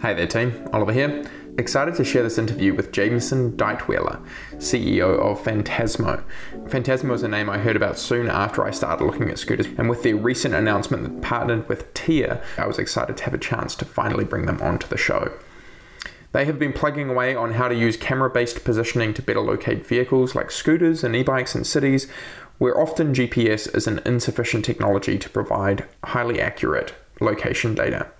Hey there, team. Oliver here. Excited to share this interview with Jameson Detweiler, CEO of Phantasmo. Phantasmo is a name I heard about soon after I started looking at scooters, and with their recent announcement that partnered with Tier, I was excited to have a chance to finally bring them onto the show. They have been plugging away on how to use camera based positioning to better locate vehicles like scooters and e bikes in cities, where often GPS is an insufficient technology to provide highly accurate location data.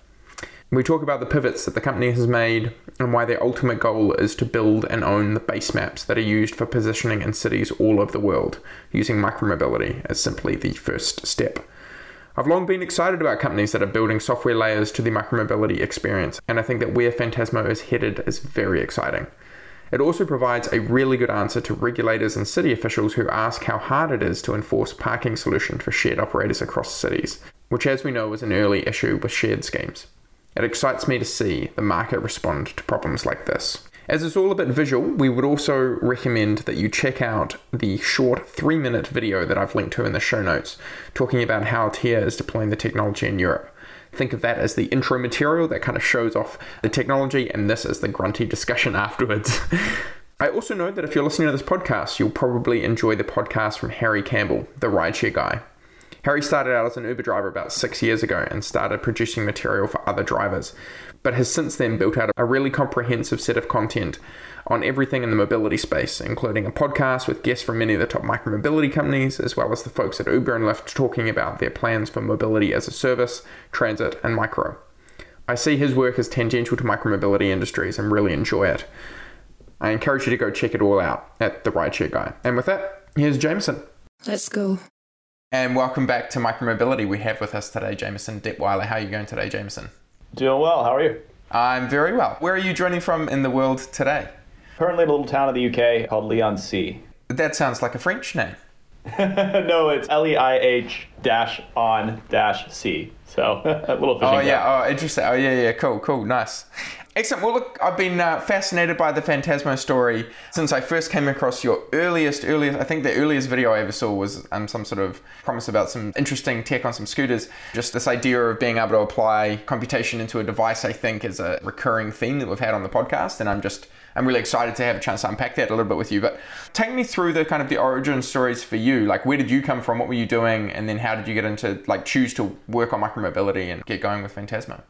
We talk about the pivots that the company has made and why their ultimate goal is to build and own the base maps that are used for positioning in cities all over the world, using micromobility as simply the first step. I've long been excited about companies that are building software layers to the micromobility experience, and I think that where Phantasmo is headed is very exciting. It also provides a really good answer to regulators and city officials who ask how hard it is to enforce parking solutions for shared operators across cities, which, as we know, is an early issue with shared schemes. It excites me to see the market respond to problems like this. As it's all a bit visual, we would also recommend that you check out the short three minute video that I've linked to in the show notes, talking about how Tier is deploying the technology in Europe. Think of that as the intro material that kind of shows off the technology, and this is the grunty discussion afterwards. I also know that if you're listening to this podcast, you'll probably enjoy the podcast from Harry Campbell, the rideshare guy. Harry started out as an Uber driver about six years ago and started producing material for other drivers, but has since then built out a really comprehensive set of content on everything in the mobility space, including a podcast with guests from many of the top micromobility companies, as well as the folks at Uber and Lyft talking about their plans for mobility as a service, transit, and micro. I see his work as tangential to micromobility industries and really enjoy it. I encourage you to go check it all out at The Rideshare Guy. And with that, here's Jameson. Let's go. And welcome back to Micromobility. We have with us today Jameson Detweiler. How are you going today, Jameson? Doing well. How are you? I'm very well. Where are you joining from in the world today? Currently in a little town in the UK called Leigh-on-Sea. That sounds like a French name. no, it's L E I H dash on dash C. So a little fishing. Oh yeah. Oh, interesting. Oh yeah, yeah. Cool, cool, nice. Excellent. Well, look, I've been uh, fascinated by the Phantasmo story since I first came across your earliest, earliest. I think the earliest video I ever saw was um, some sort of promise about some interesting tech on some scooters. Just this idea of being able to apply computation into a device, I think, is a recurring theme that we've had on the podcast, and I'm just I'm really excited to have a chance to unpack that a little bit with you. But take me through the kind of the origin stories for you. Like, where did you come from? What were you doing? And then how did you get into like choose to work on micromobility and get going with Phantasmo?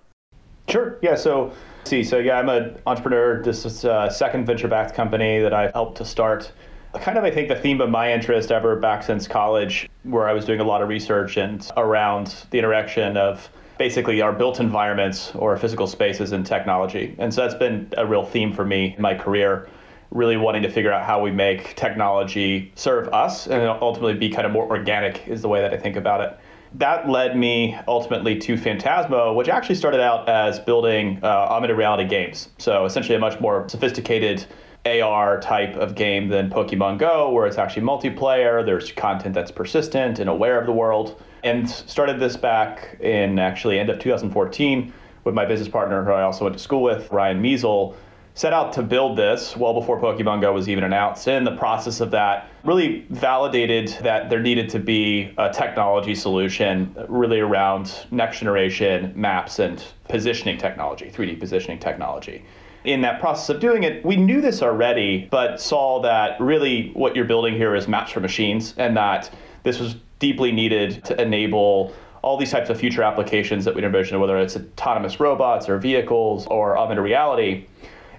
Sure. Yeah. So, see, so yeah, I'm an entrepreneur. This is a second venture-backed company that I helped to start. Uh, kind of, I think the theme of my interest ever back since college, where I was doing a lot of research and around the interaction of basically our built environments or physical spaces and technology. And so that's been a real theme for me in my career, really wanting to figure out how we make technology serve us and ultimately be kind of more organic is the way that I think about it that led me ultimately to Phantasmo, which actually started out as building uh, augmented reality games. So essentially a much more sophisticated AR type of game than Pokemon Go, where it's actually multiplayer, there's content that's persistent and aware of the world. And started this back in actually end of 2014 with my business partner, who I also went to school with, Ryan Measel set out to build this well before Pokemon Go was even announced. In the process of that, really validated that there needed to be a technology solution really around next generation maps and positioning technology, 3D positioning technology. In that process of doing it, we knew this already, but saw that really what you're building here is maps for machines and that this was deeply needed to enable all these types of future applications that we envision, whether it's autonomous robots or vehicles or augmented reality.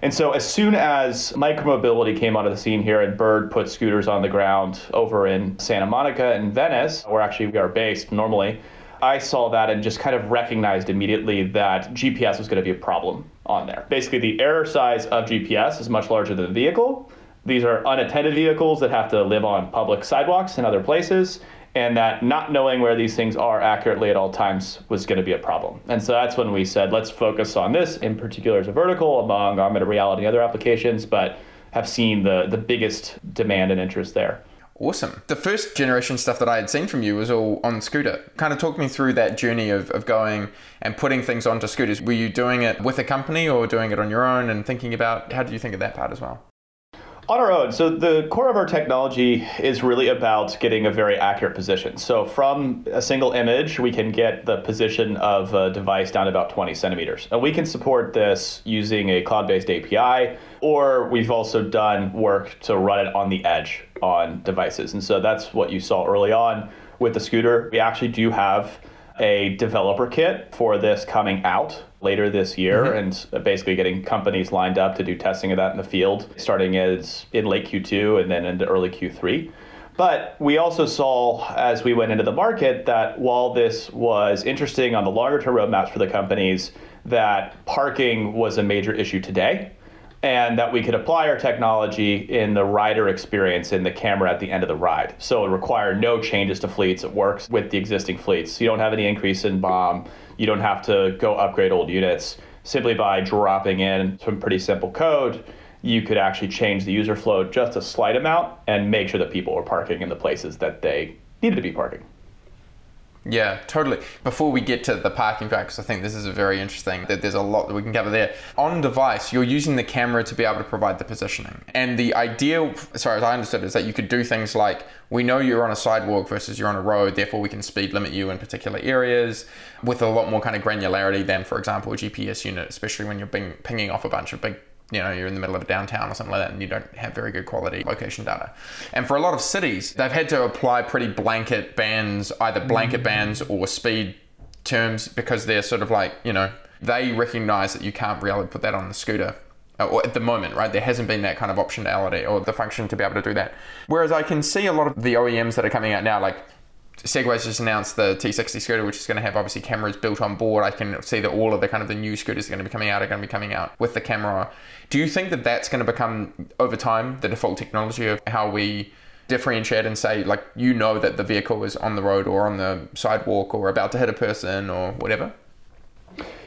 And so, as soon as micromobility came onto the scene here and Bird put scooters on the ground over in Santa Monica and Venice, where actually we are based normally, I saw that and just kind of recognized immediately that GPS was going to be a problem on there. Basically, the error size of GPS is much larger than the vehicle. These are unattended vehicles that have to live on public sidewalks and other places. And that not knowing where these things are accurately at all times was going to be a problem. And so that's when we said, let's focus on this in particular as a vertical among augmented reality and other applications, but have seen the, the biggest demand and interest there. Awesome. The first generation stuff that I had seen from you was all on scooter. Kind of talk me through that journey of, of going and putting things onto scooters. Were you doing it with a company or doing it on your own and thinking about how do you think of that part as well? On our own. So the core of our technology is really about getting a very accurate position. So from a single image, we can get the position of a device down about 20 centimeters. And we can support this using a cloud-based API, or we've also done work to run it on the edge on devices. And so that's what you saw early on with the scooter. We actually do have a developer kit for this coming out later this year mm-hmm. and basically getting companies lined up to do testing of that in the field starting as in late Q2 and then into early Q3. But we also saw as we went into the market that while this was interesting on the longer term roadmaps for the companies, that parking was a major issue today and that we could apply our technology in the rider experience in the camera at the end of the ride. So it required no changes to fleets. It works with the existing fleets. You don't have any increase in BOM. You don't have to go upgrade old units. Simply by dropping in some pretty simple code, you could actually change the user flow just a slight amount and make sure that people were parking in the places that they needed to be parking. Yeah, totally. Before we get to the parking facts, I think this is a very interesting. That there's a lot that we can cover there. On device, you're using the camera to be able to provide the positioning, and the idea, sorry, as I understood, is that you could do things like we know you're on a sidewalk versus you're on a road, therefore we can speed limit you in particular areas with a lot more kind of granularity than, for example, a GPS unit, especially when you're pinging off a bunch of big you know you're in the middle of a downtown or something like that and you don't have very good quality location data and for a lot of cities they've had to apply pretty blanket bans either blanket mm-hmm. bans or speed terms because they're sort of like you know they recognize that you can't really put that on the scooter uh, or at the moment, right? There hasn't been that kind of optionality or the function to be able to do that. Whereas I can see a lot of the OEMs that are coming out now, like Segway's just announced the T60 scooter, which is going to have obviously cameras built on board. I can see that all of the kind of the new scooters are going to be coming out are going to be coming out with the camera. Do you think that that's going to become over time the default technology of how we differentiate and say like you know that the vehicle is on the road or on the sidewalk or about to hit a person or whatever?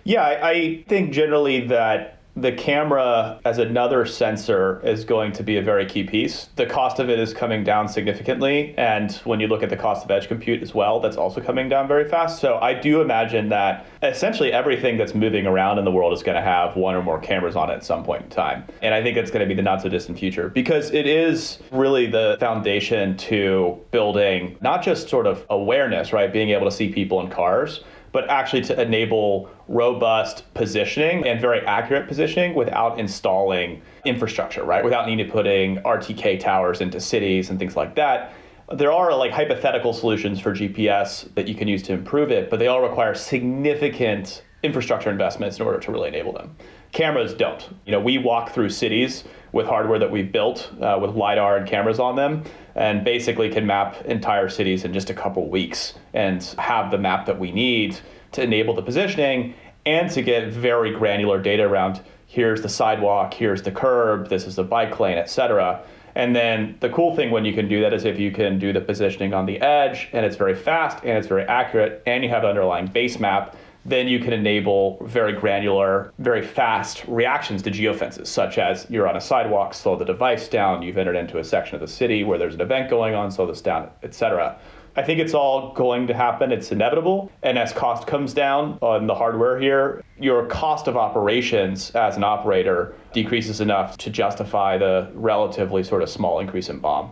Yeah, I think generally that the camera as another sensor is going to be a very key piece. The cost of it is coming down significantly. And when you look at the cost of edge compute as well, that's also coming down very fast. So I do imagine that essentially everything that's moving around in the world is going to have one or more cameras on it at some point in time. And I think it's going to be the not so distant future because it is really the foundation to building not just sort of awareness, right? Being able to see people in cars but actually to enable robust positioning and very accurate positioning without installing infrastructure, right? Without needing to putting RTK towers into cities and things like that. There are like hypothetical solutions for GPS that you can use to improve it, but they all require significant infrastructure investments in order to really enable them. Cameras don't. You know, we walk through cities with hardware that we've built uh, with lidar and cameras on them, and basically can map entire cities in just a couple weeks and have the map that we need to enable the positioning and to get very granular data around here's the sidewalk, here's the curb, this is the bike lane, etc. And then the cool thing when you can do that is if you can do the positioning on the edge and it's very fast and it's very accurate and you have the underlying base map, then you can enable very granular, very fast reactions to geofences, such as you're on a sidewalk, slow the device down, you've entered into a section of the city where there's an event going on, slow this down, etc. I think it's all going to happen. It's inevitable. And as cost comes down on the hardware here, your cost of operations as an operator decreases enough to justify the relatively sort of small increase in BOM.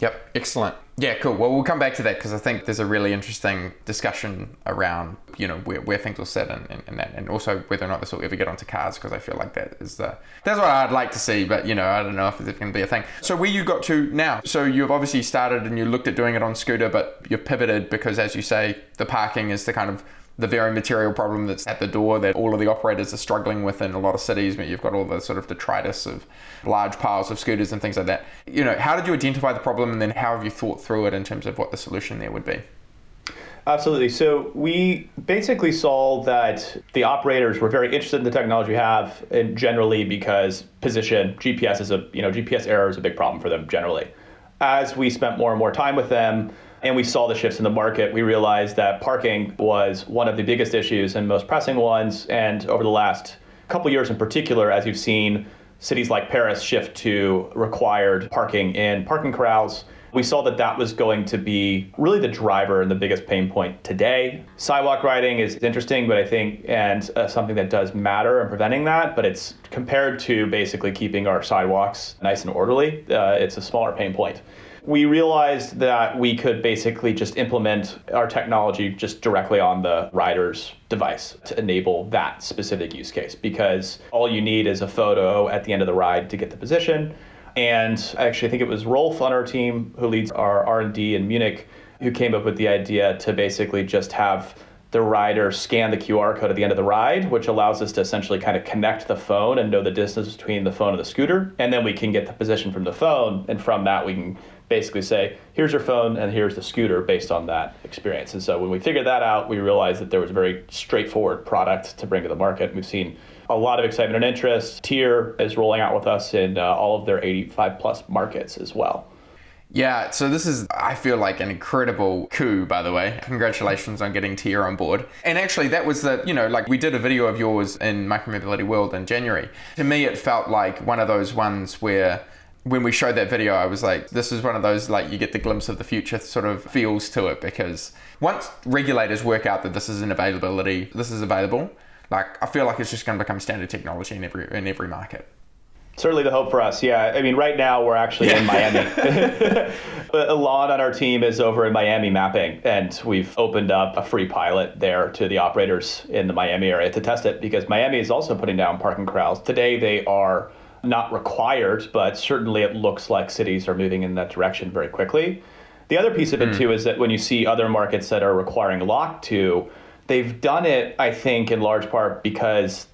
Yep. Excellent. Yeah, cool. Well, we'll come back to that because I think there's a really interesting discussion around, you know, where, where things will sit and, and, and, that, and also whether or not this will ever get onto cars because I feel like that is the, that's what I'd like to see, but, you know, I don't know if it's going to be a thing. So where you got to now, so you've obviously started and you looked at doing it on scooter, but you've pivoted because, as you say, the parking is the kind of the very material problem that's at the door that all of the operators are struggling with in a lot of cities where you've got all the sort of detritus of large piles of scooters and things like that. You know, how did you identify the problem and then how have you thought through it in terms of what the solution there would be? Absolutely. So we basically saw that the operators were very interested in the technology we have, and generally because position GPS is a you know GPS error is a big problem for them generally. as we spent more and more time with them, and we saw the shifts in the market, we realized that parking was one of the biggest issues and most pressing ones. And over the last couple years in particular, as you've seen cities like Paris shift to required parking in parking corrals, we saw that that was going to be really the driver and the biggest pain point today. Sidewalk riding is interesting, but I think, and uh, something that does matter in preventing that, but it's compared to basically keeping our sidewalks nice and orderly, uh, it's a smaller pain point we realized that we could basically just implement our technology just directly on the rider's device to enable that specific use case because all you need is a photo at the end of the ride to get the position and I actually i think it was rolf on our team who leads our r&d in munich who came up with the idea to basically just have the rider scan the QR code at the end of the ride, which allows us to essentially kind of connect the phone and know the distance between the phone and the scooter. And then we can get the position from the phone. And from that, we can basically say, here's your phone and here's the scooter based on that experience. And so when we figured that out, we realized that there was a very straightforward product to bring to the market. We've seen a lot of excitement and interest. TIER is rolling out with us in uh, all of their 85 plus markets as well. Yeah, so this is, I feel like, an incredible coup, by the way. Congratulations on getting TIER on board. And actually, that was the, you know, like we did a video of yours in Micromobility World in January. To me, it felt like one of those ones where when we showed that video, I was like, this is one of those like you get the glimpse of the future sort of feels to it because once regulators work out that this is an availability, this is available, like I feel like it's just going to become standard technology in every in every market. Certainly the hope for us. Yeah. I mean, right now we're actually yeah. in Miami. Alon on our team is over in Miami mapping, and we've opened up a free pilot there to the operators in the Miami area to test it because Miami is also putting down parking corrals. Today they are not required, but certainly it looks like cities are moving in that direction very quickly. The other piece of it, mm. too, is that when you see other markets that are requiring lock to, they've done it, I think, in large part because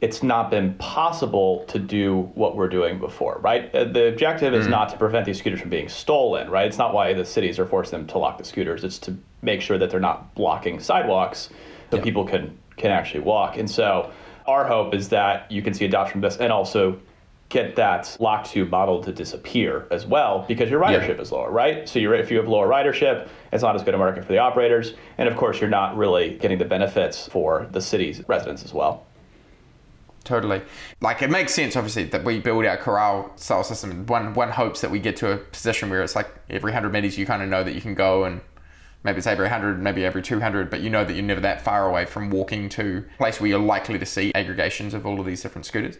it's not been possible to do what we're doing before, right? Uh, the objective is mm. not to prevent these scooters from being stolen, right? It's not why the cities are forcing them to lock the scooters. It's to make sure that they're not blocking sidewalks so yep. people can can actually walk. And so our hope is that you can see adoption of this and also get that lock to model to disappear as well because your ridership yeah. is lower, right? So you, if you have lower ridership, it's not as good a market for the operators. And of course, you're not really getting the benefits for the city's residents as well. Totally. Like it makes sense, obviously, that we build our corral style system. One one hopes that we get to a position where it's like every hundred meters, you kind of know that you can go, and maybe it's every hundred, maybe every two hundred, but you know that you're never that far away from walking to a place where you're likely to see aggregations of all of these different scooters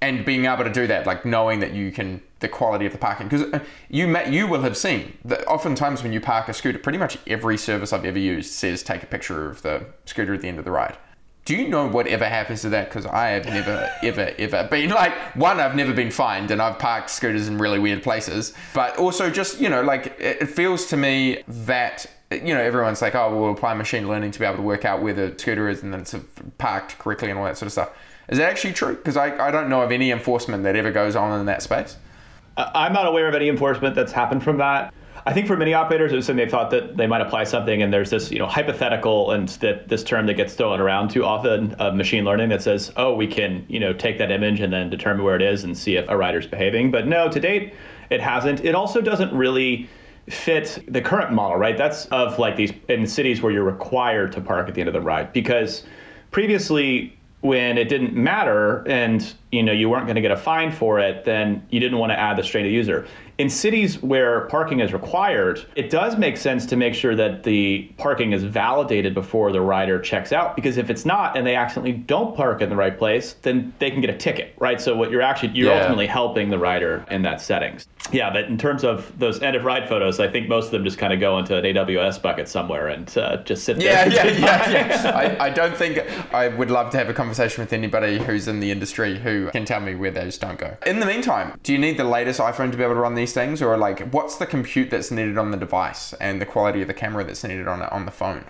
and being able to do that, like knowing that you can, the quality of the parking, because uh, you you you will have seen that oftentimes when you park a scooter, pretty much every service I've ever used says take a picture of the scooter at the end of the ride. Do you know whatever happens to that? Because I have never, ever, ever been like one. I've never been fined, and I've parked scooters in really weird places. But also, just you know, like it feels to me that you know everyone's like, oh, we'll apply machine learning to be able to work out where the scooter is and then it's uh, parked correctly and all that sort of stuff is that actually true? Because I, I don't know of any enforcement that ever goes on in that space. I'm not aware of any enforcement that's happened from that. I think for many operators, it was something they thought that they might apply something, and there's this, you know, hypothetical and that this term that gets thrown around too often of machine learning that says, oh, we can, you know, take that image and then determine where it is and see if a rider's behaving. But no, to date, it hasn't. It also doesn't really fit the current model, right? That's of like these in cities where you're required to park at the end of the ride because previously when it didn't matter and you know you weren't going to get a fine for it then you didn't want to add the stranded user in cities where parking is required, it does make sense to make sure that the parking is validated before the rider checks out. Because if it's not and they accidentally don't park in the right place, then they can get a ticket, right? So what you're actually you're yeah. ultimately helping the rider in that settings. Yeah, but in terms of those end of ride photos, I think most of them just kind of go into an AWS bucket somewhere and uh, just sit there. Yeah, yeah, yeah, yeah. I, I don't think I would love to have a conversation with anybody who's in the industry who can tell me where those don't go. In the meantime, do you need the latest iPhone to be able to run these? these things, or like what's the compute that's needed on the device and the quality of the camera that's needed on on the phone?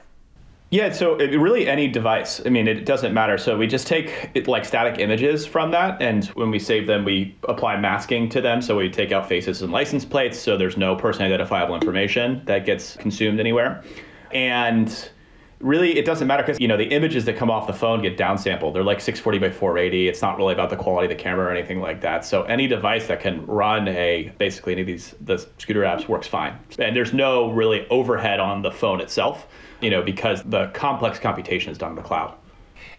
Yeah, so it, really any device. I mean, it doesn't matter. So we just take it, like static images from that, and when we save them, we apply masking to them. So we take out faces and license plates, so there's no person identifiable information that gets consumed anywhere. And really it doesn't matter because you know the images that come off the phone get downsampled they're like 640 by 480 it's not really about the quality of the camera or anything like that so any device that can run a basically any of these the scooter apps works fine and there's no really overhead on the phone itself you know because the complex computation is done in the cloud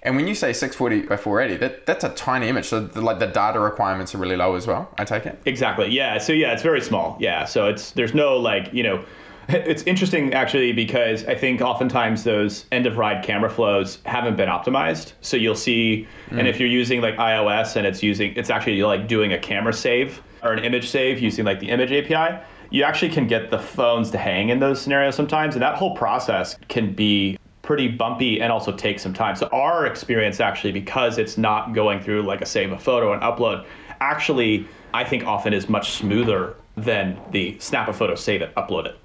and when you say 640 by 480, that, that's a tiny image. So the, like the data requirements are really low as well. I take it. Exactly. Yeah. So yeah, it's very small. Yeah. So it's there's no like you know it's interesting actually because I think oftentimes those end of ride camera flows haven't been optimized. So you'll see, mm. and if you're using like iOS and it's using, it's actually like doing a camera save or an image save using like the image API, you actually can get the phones to hang in those scenarios sometimes. And that whole process can be pretty bumpy and also take some time. So our experience actually, because it's not going through like a save a photo and upload, actually I think often is much smoother than the snap a photo, save it, upload it.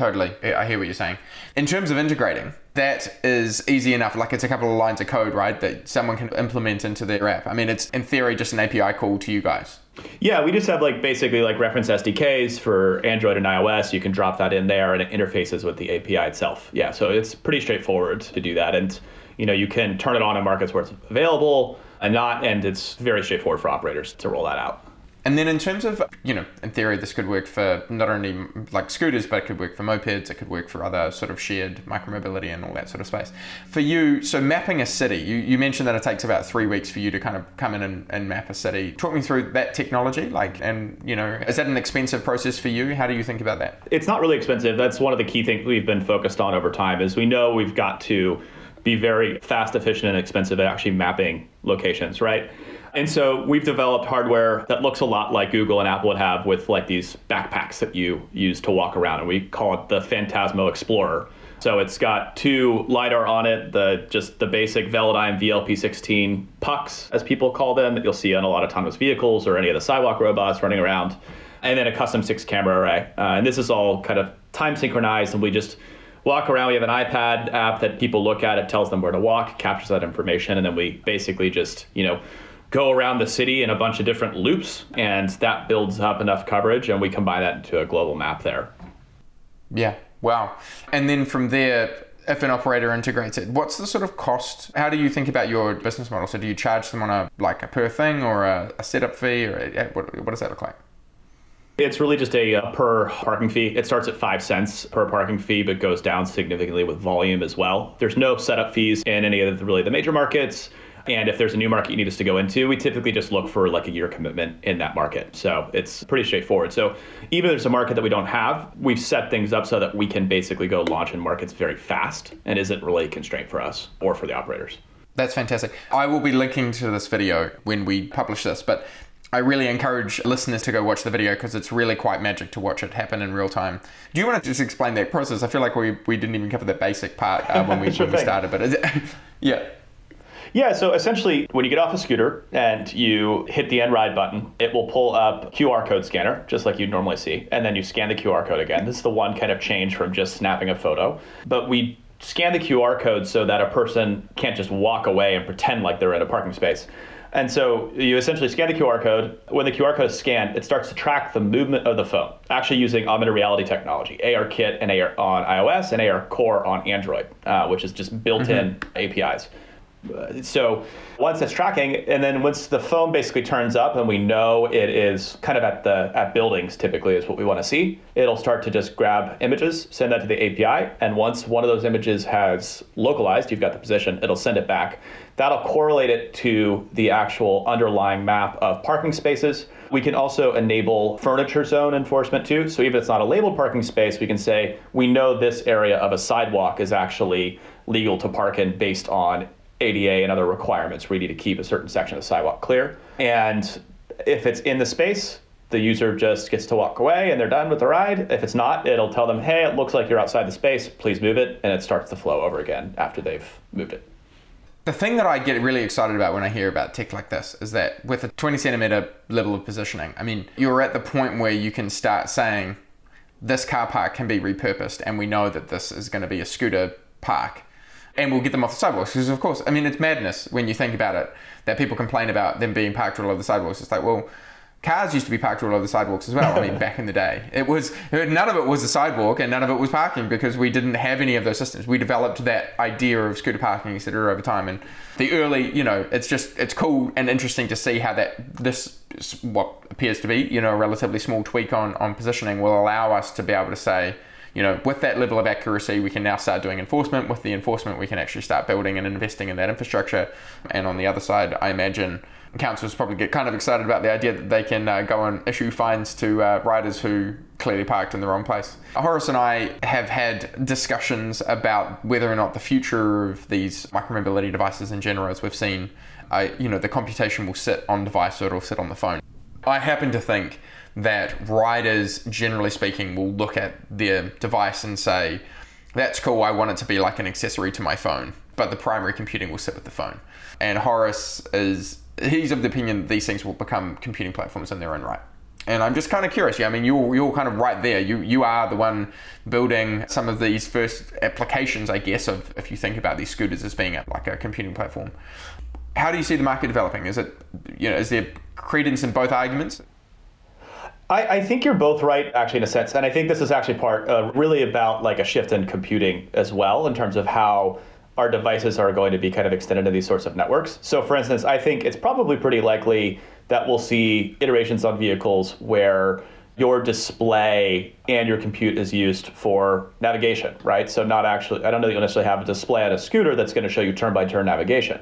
Totally. I hear what you're saying. In terms of integrating, that is easy enough. Like it's a couple of lines of code, right, that someone can implement into their app. I mean, it's in theory just an API call to you guys. Yeah, we just have like basically like reference SDKs for Android and iOS. You can drop that in there and it interfaces with the API itself. Yeah, so it's pretty straightforward to do that. And you know, you can turn it on in markets where it's available and not, and it's very straightforward for operators to roll that out. And then in terms of, you know, in theory, this could work for not only like scooters, but it could work for mopeds, it could work for other sort of shared micromobility and all that sort of space. For you, so mapping a city, you, you mentioned that it takes about three weeks for you to kind of come in and, and map a city. Talk me through that technology, like, and, you know, is that an expensive process for you? How do you think about that? It's not really expensive. That's one of the key things we've been focused on over time is we know we've got to be very fast, efficient, and expensive at actually mapping locations, right? And so we've developed hardware that looks a lot like Google and Apple would have with like these backpacks that you use to walk around. And we call it the Phantasmo Explorer. So it's got two lidar on it, the just the basic Velodyne VLP16 pucks, as people call them, that you'll see on a lot of autonomous vehicles or any of the sidewalk robots running around, and then a custom six camera array. Uh, and this is all kind of time synchronized, and we just walk around. We have an iPad app that people look at. It tells them where to walk, captures that information, and then we basically just you know go around the city in a bunch of different loops, and that builds up enough coverage, and we combine that into a global map there. Yeah, wow. And then from there, if an operator integrates it, what's the sort of cost? How do you think about your business model? So do you charge them on a like a per thing or a, a setup fee, or a, what, what does that look like? It's really just a, a, per parking fee. It starts at five cents per parking fee, but goes down significantly with volume as well. There's no setup fees in any of the really the major markets. And if there's a new market you need us to go into, we typically just look for like a year commitment in that market. So it's pretty straightforward. So even if there's a market that we don't have, we've set things up so that we can basically go launch in markets very fast and isn't really a constraint for us or for the operators. That's fantastic. I will be linking to this video when we publish this, but I really encourage listeners to go watch the video because it's really quite magic to watch it happen in real time. Do you want to just explain that process? I feel like we, we didn't even cover the basic part uh, when we, sure when we started, but it, yeah. Yeah, so essentially, when you get off a scooter and you hit the end ride button, it will pull up QR code scanner, just like you'd normally see, and then you scan the QR code again. This is the one kind of change from just snapping a photo. But we scan the QR code so that a person can't just walk away and pretend like they're in a parking space. And so you essentially scan the QR code. When the QR code is scanned, it starts to track the movement of the phone, actually using augmented reality technology, ARKit and AR on iOS and AR Core on Android, uh, which is just built-in mm-hmm. APIs. So once it's tracking, and then once the phone basically turns up and we know it is kind of at the at buildings typically is what we want to see, it'll start to just grab images, send that to the API, and once one of those images has localized, you've got the position, it'll send it back. That'll correlate it to the actual underlying map of parking spaces. We can also enable furniture zone enforcement too. So even if it's not a labeled parking space, we can say we know this area of a sidewalk is actually legal to park in based on ADA and other requirements where you need to keep a certain section of the sidewalk clear. And if it's in the space, the user just gets to walk away and they're done with the ride. If it's not, it'll tell them, hey, it looks like you're outside the space, please move it, and it starts the flow over again after they've moved it. The thing that I get really excited about when I hear about tech like this is that with a 20 centimeter level of positioning, I mean, you're at the point where you can start saying this car park can be repurposed, and we know that this is going to be a scooter park and we'll get them off the sidewalks. Because, of course, I mean, it's madness when you think about it that people complain about them being parked all over the sidewalks. It's like, well, cars used to be parked all over the sidewalks as well. I mean, back in the day, it was none of it was a sidewalk and none of it was parking because we didn't have any of those systems. We developed that idea of scooter parking, etc., over time. And the early, you know, it's just it's cool and interesting to see how that this what appears to be, you know, a relatively small tweak on on positioning will allow us to be able to say. You know, with that level of accuracy, we can now start doing enforcement. With the enforcement, we can actually start building and investing in that infrastructure. And on the other side, I imagine councils probably get kind of excited about the idea that they can uh, go and issue fines to uh, riders who clearly parked in the wrong place. Horace and I have had discussions about whether or not the future of these micromobility devices in general, as we've seen, uh, you know, the computation will sit on device or it'll sit on the phone. I happen to think that riders, generally speaking, will look at their device and say, that's cool, I want it to be like an accessory to my phone, but the primary computing will sit with the phone. And Horace is he's of the opinion that these things will become computing platforms in their own right. And I'm just kind of curious. Yeah, I mean, you're you're kind of right there. You you are the one building some of these first applications, I guess, of if you think about these scooters as being a, like a computing platform. How do you see the market developing? Is it you know is there credence in both arguments? I, I think you're both right, actually, in a sense, and I think this is actually part uh, really about like a shift in computing as well, in terms of how our devices are going to be kind of extended to these sorts of networks. So, for instance, I think it's probably pretty likely that we'll see iterations on vehicles where your display and your compute is used for navigation, right? So, not actually, I don't know that you'll necessarily have a display on a scooter that's going to show you turn by turn navigation.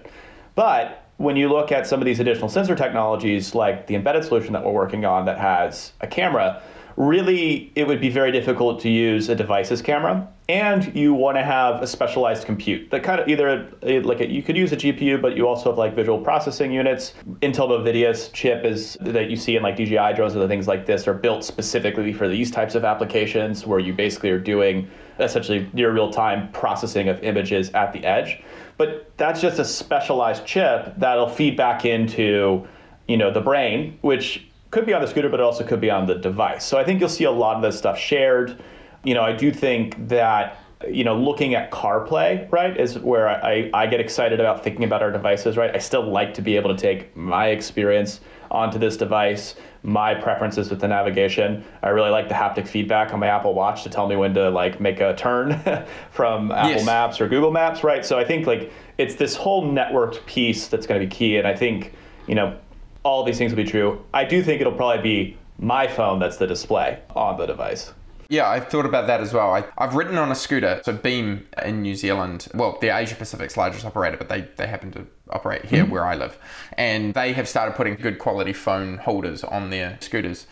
But when you look at some of these additional sensor technologies, like the embedded solution that we're working on that has a camera, really it would be very difficult to use a device's camera and you want to have a specialized compute that kind of either like you could use a GPU, but you also have like visual processing units. Intel Movidius chip is that you see in like DJI drones or the things like this are built specifically for these types of applications where you basically are doing essentially near real time processing of images at the edge. But that's just a specialized chip that'll feed back into you know the brain, which could be on the scooter, but it also could be on the device. So I think you'll see a lot of this stuff shared. You know, I do think that you know, looking at CarPlay, right, is where I, I get excited about thinking about our devices, right? I still like to be able to take my experience onto this device, my preferences with the navigation. I really like the haptic feedback on my Apple Watch to tell me when to like make a turn from Apple yes. Maps or Google Maps, right? So I think like it's this whole networked piece that's going to be key, and I think you know all these things will be true. I do think it'll probably be my phone that's the display on the device. Yeah, I've thought about that as well. I, have ridden on a scooter, so Beam in New Zealand. Well, they're Asia Pacific's largest operator, but they, they happen to operate here mm-hmm. where I live. And they have started putting good quality phone holders on their scooters.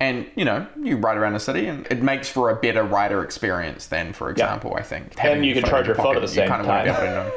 And you know, you ride around the city, and it makes for a better rider experience than, for example, yeah. I think. And you can charge your phone at the same time.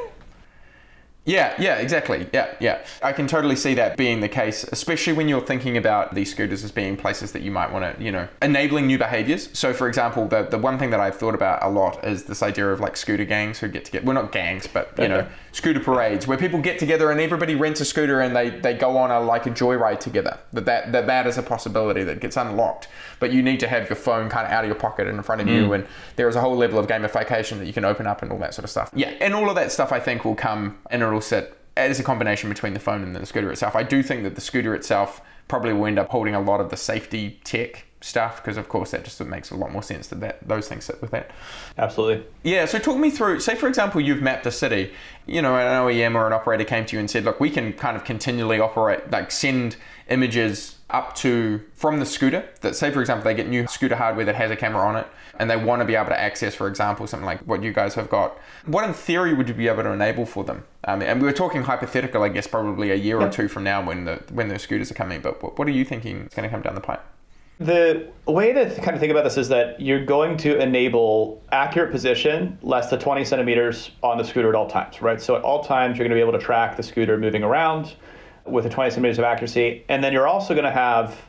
Yeah, yeah, exactly. Yeah, yeah. I can totally see that being the case, especially when you're thinking about these scooters as being places that you might want to, you know, enabling new behaviors. So, for example, the, the one thing that I've thought about a lot is this idea of like scooter gangs who get to get, well, not gangs, but, you know, scooter parades where people get together and everybody rents a scooter and they, they go on a like a joyride together. That, that, that that is a possibility that gets unlocked. But you need to have your phone kind of out of your pocket and in front of mm. you. And there is a whole level of gamification that you can open up and all that sort of stuff. Yeah. And all of that stuff I think will come and it'll sit as a combination between the phone and the scooter itself. I do think that the scooter itself probably will end up holding a lot of the safety tech stuff because of course that just makes a lot more sense that, that those things sit with that. Absolutely. Yeah so talk me through say for example you've mapped a city you know an oem or an operator came to you and said look we can kind of continually operate like send images up to from the scooter that say for example they get new scooter hardware that has a camera on it and they want to be able to access for example something like what you guys have got. What in theory would you be able to enable for them? Um, and we were talking hypothetical i guess probably a year or two from now when the when the scooters are coming but what, what are you thinking is going to come down the pipe the way to kind of think about this is that you're going to enable accurate position less than 20 centimeters on the scooter at all times, right? So at all times, you're going to be able to track the scooter moving around with a 20 centimeters of accuracy. And then you're also going to have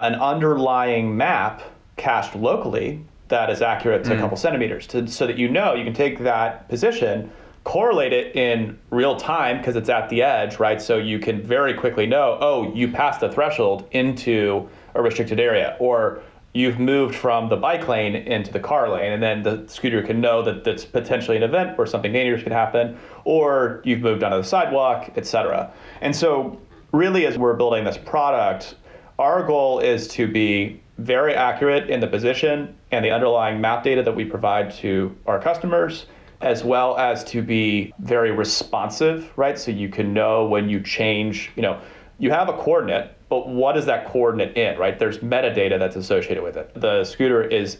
an underlying map cached locally that is accurate to mm. a couple centimeters to, so that you know you can take that position correlate it in real time because it's at the edge right so you can very quickly know oh you passed the threshold into a restricted area or you've moved from the bike lane into the car lane and then the scooter can know that that's potentially an event where something dangerous could happen or you've moved onto the sidewalk etc and so really as we're building this product Our goal is to be very accurate in the position and the underlying map data that we provide to our customers, as well as to be very responsive, right? So you can know when you change, you know, you have a coordinate, but what is that coordinate in, right? There's metadata that's associated with it. The scooter is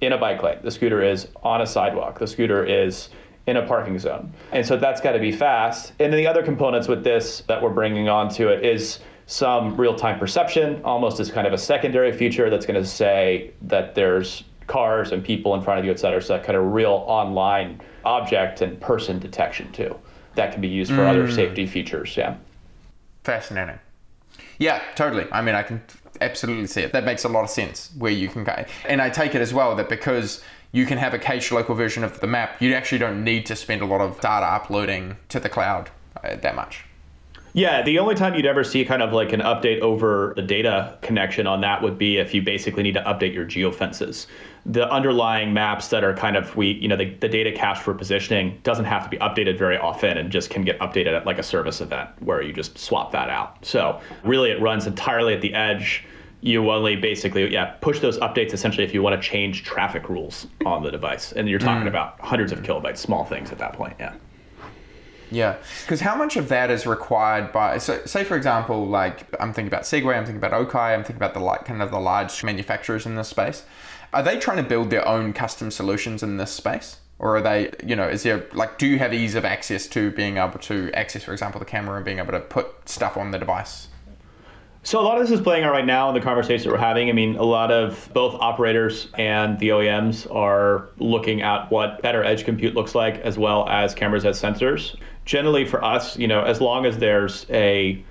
in a bike lane, the scooter is on a sidewalk, the scooter is in a parking zone. And so that's got to be fast. And then the other components with this that we're bringing onto it is some real-time perception, almost as kind of a secondary feature that's going to say that there's cars and people in front of you, et cetera. So that kind of real online object and person detection too. That can be used for mm. other safety features. Yeah. Fascinating. Yeah, totally. I mean, I can absolutely see it. That makes a lot of sense where you can go. And I take it as well that because you can have a cache local version of the map, you actually don't need to spend a lot of data uploading to the cloud uh, that much. Yeah, the only time you'd ever see kind of like an update over the data connection on that would be if you basically need to update your geofences. The underlying maps that are kind of we, you know, the, the data cache for positioning doesn't have to be updated very often and just can get updated at like a service event where you just swap that out. So really it runs entirely at the edge. You only basically, yeah, push those updates essentially if you want to change traffic rules on the device. And you're talking mm. about hundreds of kilobytes, small things at that point, yeah. Yeah, because how much of that is required by? So, say for example, like I'm thinking about Segway, I'm thinking about Okai, I'm thinking about the like kind of the large manufacturers in this space. Are they trying to build their own custom solutions in this space, or are they, you know, is there like, do you have ease of access to being able to access, for example, the camera and being able to put stuff on the device? So a lot of this is playing out right now in the conversation that we're having. I mean, a lot of both operators and the OEMs are looking at what better edge compute looks like, as well as cameras as sensors generally for us, you know, as long as there's a,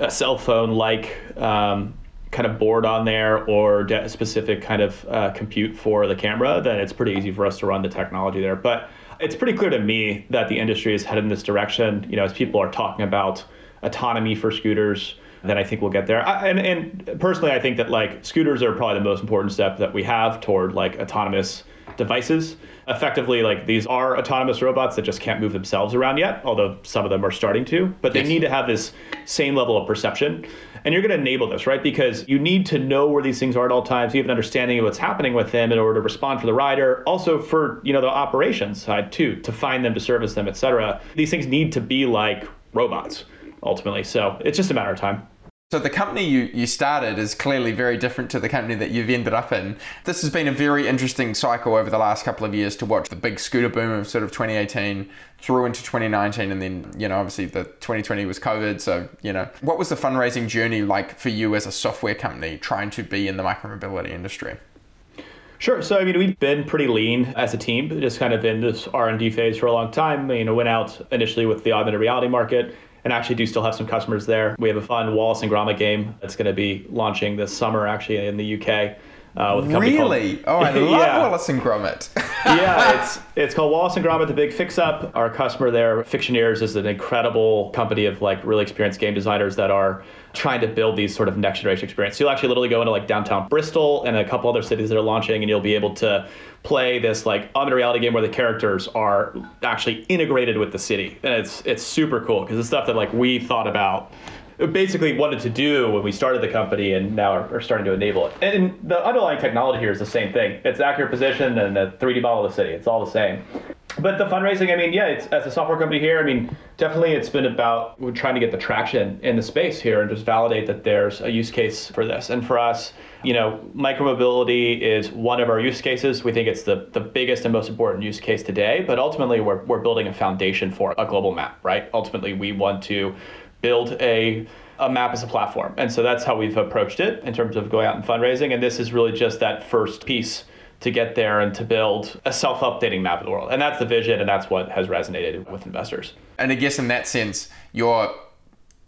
a cell phone like um, kind of board on there or de- specific kind of uh, compute for the camera, then it's pretty easy for us to run the technology there. But it's pretty clear to me that the industry is headed in this direction. You know, as people are talking about autonomy for scooters, then I think we'll get there. I, and, and personally, I think that like scooters are probably the most important step that we have toward like autonomous devices. Effectively, like these are autonomous robots that just can't move themselves around yet, although some of them are starting to, but they yes. need to have this same level of perception. And you're going to enable this, right? Because you need to know where these things are at all times. You have an understanding of what's happening with them in order to respond for the rider. Also for, you know, the operations side too, to find them, to service them, et cetera. These things need to be like robots ultimately. So it's just a matter of time. So the company you, you started is clearly very different to the company that you've ended up in. This has been a very interesting cycle over the last couple of years to watch the big scooter boom of sort of 2018 through into 2019 and then, you know, obviously the 2020 was COVID. So, you know, what was the fundraising journey like for you as a software company trying to be in the micromobility industry? Sure. So I mean, we've been pretty lean as a team, just kind of in this R and D phase for a long time. You know, went out initially with the augmented reality market, and actually do still have some customers there. We have a fun Wallace and Gromit game that's going to be launching this summer actually in the UK. Uh, with a company really? Called, oh, I love yeah. Wallace and Gromit. yeah, it's it's called Wallace and Gromit: The Big Fix Up. Our customer there, Fictioneers, is an incredible company of like really experienced game designers that are trying to build these sort of next generation experience. So you'll actually literally go into like downtown Bristol and a couple other cities that are launching, and you'll be able to play this like augmented reality game where the characters are actually integrated with the city, and it's it's super cool because it's stuff that like we thought about basically wanted to do when we started the company and now are, are, starting to enable it. And the underlying technology here is the same thing. It's accurate position and the 3D model of the city. It's all the same. But the fundraising, I mean, yeah, it's as a software company here, I mean, definitely it's been about trying to get the traction in the space here and just validate that there's a use case for this. And for us, you know, micromobility is one of our use cases. We think it's the, the biggest and most important use case today, but ultimately we're, we're building a foundation for a global map, right? Ultimately, we want to build a a map as a platform. And so that's how we've approached it in terms of going out and fundraising. And this is really just that first piece to get there and to build a self-updating map of the world. And that's the vision and that's what has resonated with investors. And I guess in that sense, you're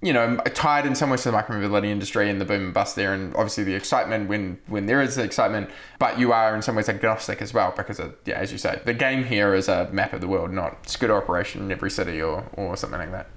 you know, tied in some ways to the micromobility industry and the boom and bust there, and obviously the excitement when when there is the excitement. But you are in some ways agnostic as well, because of, yeah, as you say, the game here is a map of the world, not scooter operation in every city or or something like that.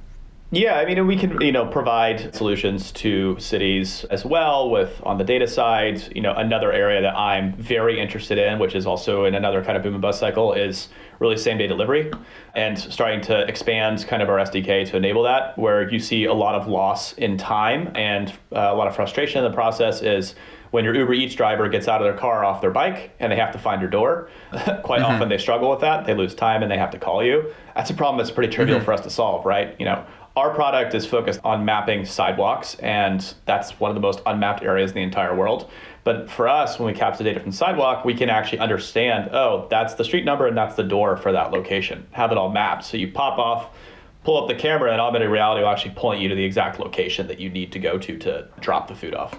Yeah, I mean, we can you know provide solutions to cities as well with on the data side. You know, another area that I'm very interested in, which is also in another kind of boom and bust cycle, is really same day delivery and starting to expand kind of our SDK to enable that. Where you see a lot of loss in time and uh, a lot of frustration in the process is when your Uber Eats driver gets out of their car off their bike and they have to find your door, quite mm-hmm. often they struggle with that. They lose time and they have to call you. That's a problem that's pretty trivial mm-hmm. for us to solve, right? You know, our product is focused on mapping sidewalks, and that's one of the most unmapped areas in the entire world. But for us, when we capture data from sidewalk, we can actually understand, oh, that's the street number and that's the door for that location. Have it all mapped. So you pop off, pull up the camera, and augmented reality will actually point you to the exact location that you need to go to to drop the food off.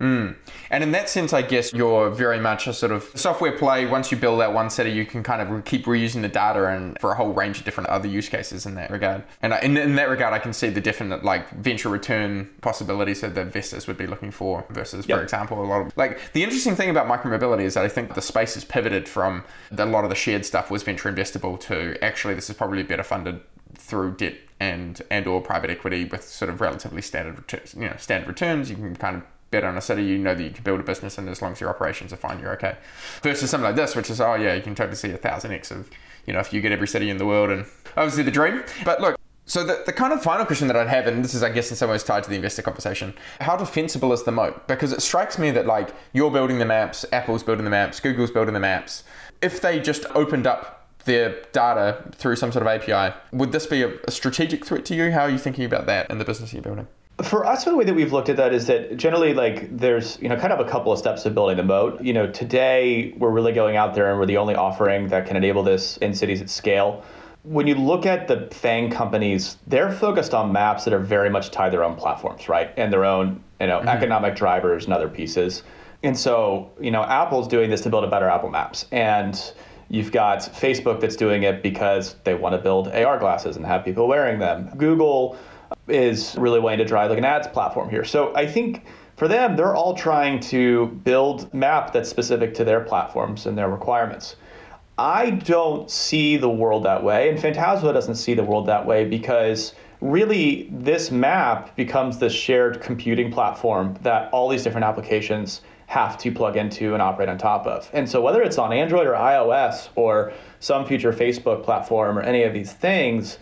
Mm. And in that sense, I guess you're very much a sort of software play. Once you build that one city, you can kind of keep reusing the data and for a whole range of different other use cases in that regard. And in, in that regard, I can see the different like venture return possibilities that the investors would be looking for versus, yep. for example, a lot of like the interesting thing about micromobility is that I think the space has pivoted from the, a lot of the shared stuff was venture investable to actually this is probably better funded through debt and and or private equity with sort of relatively standard returns, you know standard returns. You can kind of bet on a city, you know that you can build a business, and as long as your operations are fine, you're okay. Versus something like this, which is, oh yeah, you can totally see a thousand x of, you know, if you get every city in the world, and obviously the dream. But look, so the, the kind of final question that I'd have, and this is, I guess, in some ways tied to the investor conversation, how defensible is the moat? Because it strikes me that like you're building the maps, Apple's building the maps, Google's building the maps. If they just opened up their data through some sort of API, would this be a, a strategic threat to you? How are you thinking about that in the business you're building? For us, the way that we've looked at that is that generally, like, there's you know kind of a couple of steps of building the moat. You know, today we're really going out there and we're the only offering that can enable this in cities at scale. When you look at the FANG companies, they're focused on maps that are very much tied to their own platforms, right, and their own you know mm-hmm. economic drivers and other pieces. And so, you know, Apple's doing this to build a better Apple Maps, and You've got Facebook that's doing it because they want to build AR glasses and have people wearing them. Google is really wanting to drive like an ads platform here. So I think for them, they're all trying to build map that's specific to their platforms and their requirements. I don't see the world that way, and Fantasmo doesn't see the world that way because really this map becomes this shared computing platform that all these different applications have to plug into and operate on top of. And so whether it's on Android or iOS or some future Facebook platform or any of these things,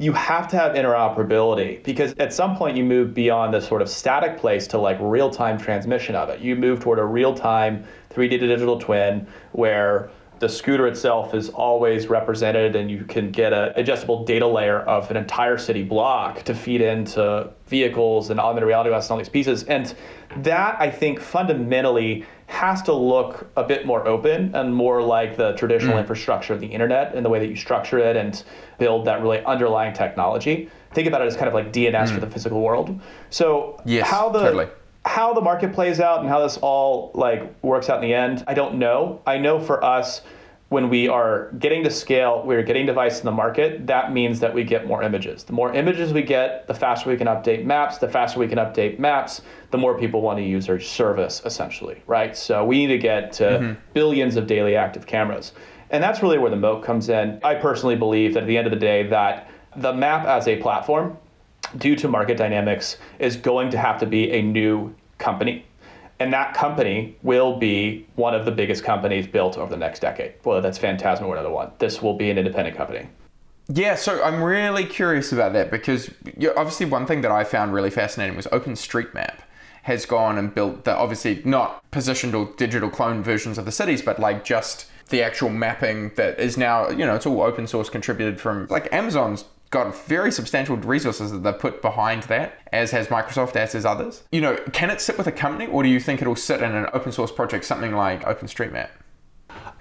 you have to have interoperability because at some point you move beyond the sort of static place to like real time transmission of it. You move toward a real time 3D digital twin where the scooter itself is always represented and you can get an adjustable data layer of an entire city block to feed into vehicles and augmented reality and all these pieces. And that I think fundamentally has to look a bit more open and more like the traditional mm. infrastructure of the internet in the way that you structure it and build that really underlying technology. Think about it as kind of like DNS mm. for the physical world. So yes, how the totally. how the market plays out and how this all like works out in the end, I don't know. I know for us when we are getting to scale, we're getting device in the market, that means that we get more images. The more images we get, the faster we can update maps. The faster we can update maps, the more people want to use our service, essentially, right? So we need to get to mm-hmm. billions of daily active cameras. And that's really where the moat comes in. I personally believe that at the end of the day, that the map as a platform, due to market dynamics, is going to have to be a new company and that company will be one of the biggest companies built over the next decade. Whether that's Fantasmo or another one, this will be an independent company. Yeah, so I'm really curious about that because obviously one thing that I found really fascinating was OpenStreetMap has gone and built the obviously not positioned or digital clone versions of the cities, but like just the actual mapping that is now you know it's all open source contributed from like Amazon's got very substantial resources that they've put behind that, as has Microsoft, as has others. You know, can it sit with a company, or do you think it'll sit in an open source project, something like OpenStreetMap?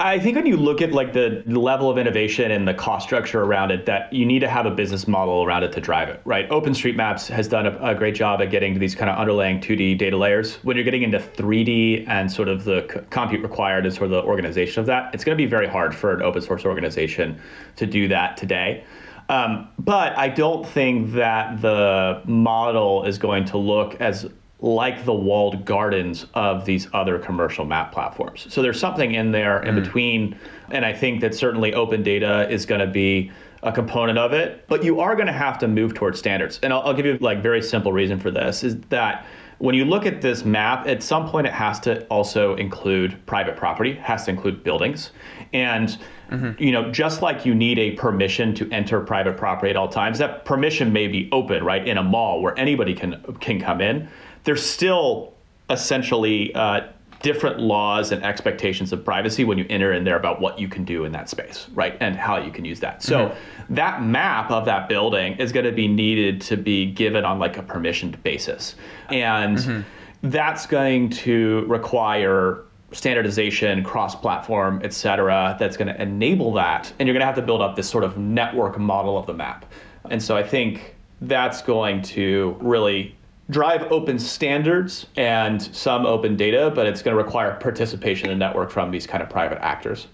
I think when you look at like the level of innovation and the cost structure around it, that you need to have a business model around it to drive it, right? OpenStreetMaps has done a, a great job at getting to these kind of underlying 2D data layers. When you're getting into 3D and sort of the c- compute required and sort of the organization of that, it's going to be very hard for an open source organization to do that today. Um, but I don't think that the model is going to look as like the walled gardens of these other commercial map platforms. So there's something in there in mm. between. And I think that certainly open data is going to be a component of it, but you are going to have to move towards standards. And I'll, I'll give you like very simple reason for this is that when you look at this map, at some point it has to also include private property, has to include buildings. And mm-hmm. you know, just like you need a permission to enter private property at all times, that permission may be open, right, in a mall where anybody can can come in. There's still essentially uh, different laws and expectations of privacy when you enter in there about what you can do in that space, right? And how you can use that. So mm-hmm. that map of that building is going to be needed to be given on like a permissioned basis. And mm-hmm. that's going to require standardization, cross-platform, et cetera, that's going to enable that. And you're going to have to build up this sort of network model of the map. And so I think that's going to really drive open standards and some open data, but it's going to require participation in the network from these kind of private actors.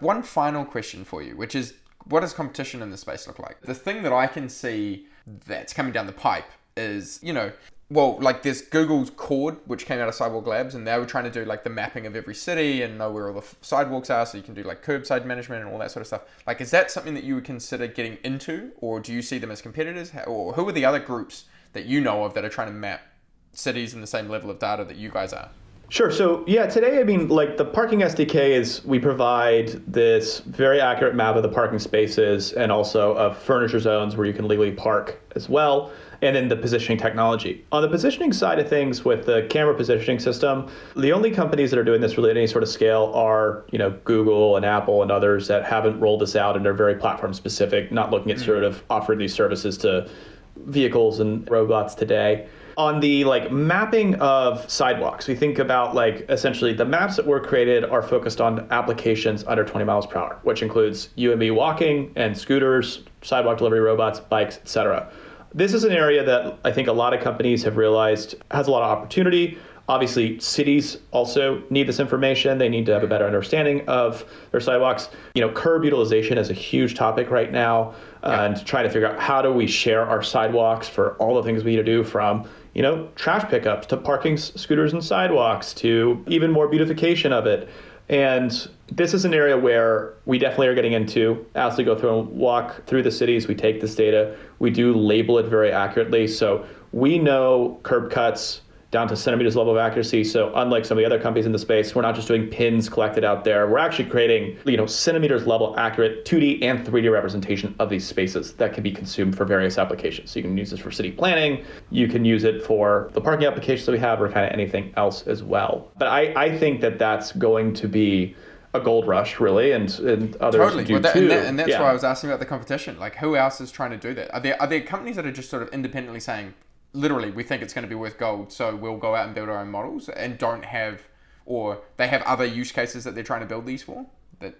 One final question for you, which is what does competition in the space look like? The thing that I can see that's coming down the pipe is, you know, well, like there's Google's Coord, which came out of Sidewalk Labs, and they were trying to do like the mapping of every city and know where all the sidewalks are, so you can do like curbside management and all that sort of stuff. Like, is that something that you would consider getting into, or do you see them as competitors, or who are the other groups that you know of that are trying to map cities in the same level of data that you guys are? Sure. So yeah, today I mean, like the parking SDK is we provide this very accurate map of the parking spaces and also of furniture zones where you can legally park as well, and then the positioning technology. On the positioning side of things, with the camera positioning system, the only companies that are doing this really at any sort of scale are you know Google and Apple and others that haven't rolled this out and are very platform specific, not looking at mm-hmm. sort of offering these services to vehicles and robots today. On the like mapping of sidewalks, we think about like essentially the maps that were created are focused on applications under 20 miles per hour, which includes you and me walking and scooters, sidewalk delivery robots, bikes, etc. This is an area that I think a lot of companies have realized has a lot of opportunity. Obviously, cities also need this information. They need to have a better understanding of their sidewalks. You know, curb utilization is a huge topic right now, yeah. and trying to figure out how do we share our sidewalks for all the things we need to do from you know trash pickups to parking scooters and sidewalks to even more beautification of it. And this is an area where we definitely are getting into as we go through and walk through the cities. We take this data, we do label it very accurately. So we know curb cuts, down to centimeters level of accuracy. So unlike some of the other companies in the space, we're not just doing pins collected out there. We're actually creating, you know, centimeters level accurate 2D and 3D representation of these spaces that can be consumed for various applications. So you can use this for city planning, you can use it for the parking applications that we have, or kind of anything else as well. But I, I think that that's going to be a gold rush, really, and, and others totally. do well, that, too. And, that, and that's yeah. why I was asking about the competition. Like, who else is trying to do that? Are there are there companies that are just sort of independently saying, literally we think it's going to be worth gold, so we'll go out and build our own models and don't have, or they have other use cases that they're trying to build these for. That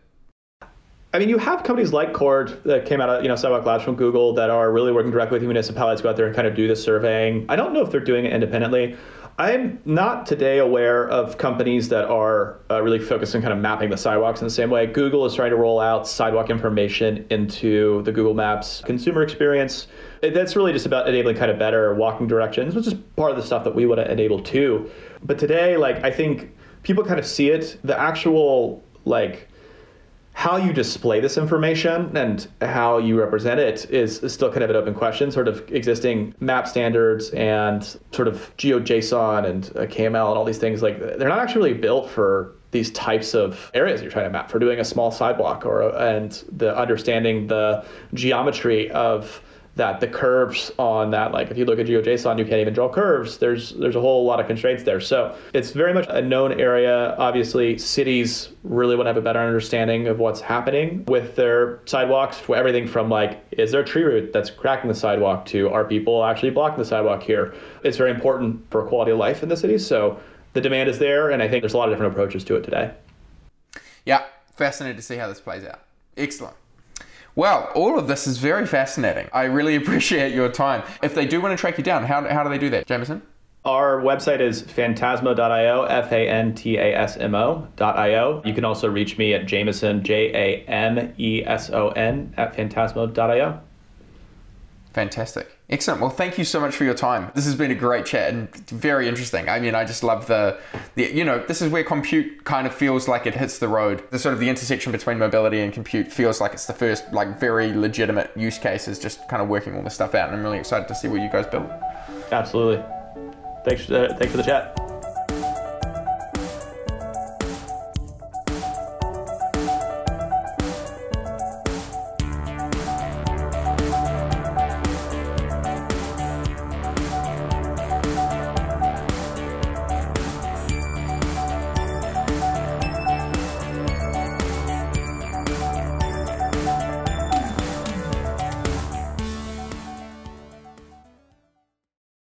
I mean, you have companies like Coord that came out of you know Sidewalk Labs from Google that are really working directly with municipalities, to go out there and kind of do the surveying. I don't know if they're doing it independently. I'm not today aware of companies that are uh, really focused on kind of mapping the sidewalks in the same way. Google is trying to roll out sidewalk information into the Google Maps consumer experience. That's really just about enabling kind of better walking directions, which is part of the stuff that we want to enable too. But today, like I think people kind of see it. The actual like how you display this information and how you represent it is, still kind of an open question. Sort of existing map standards and sort of GeoJSON and uh, KML and all these things like they're not actually really built for these types of areas you're trying to map for doing a small sidewalk or and the understanding the geometry of that the curves on that like if you look at GeoJSON you can't even draw curves. There's there's a whole lot of constraints there. So it's very much a known area. Obviously cities really want to have a better understanding of what's happening with their sidewalks for everything from like is there a tree root that's cracking the sidewalk to are people actually blocking the sidewalk here? It's very important for quality of life in the cities so the demand is there and I think there's a lot of different approaches to it today. Yeah fascinated to see how this plays out. Excellent well, all of this is very fascinating. I really appreciate your time. If they do want to track you down, how, how do they do that, Jameson? Our website is fantasmo.io, F A N T A S M O.io. You can also reach me at Jameson, J A M E S O N, at fantasmo.io. Fantastic. Excellent. Well, thank you so much for your time. This has been a great chat and very interesting. I mean, I just love the, the, you know, this is where compute kind of feels like it hits the road. The sort of the intersection between mobility and compute feels like it's the first, like, very legitimate use cases, just kind of working all this stuff out. And I'm really excited to see what you guys build. Absolutely. Thanks, uh, thanks for the chat.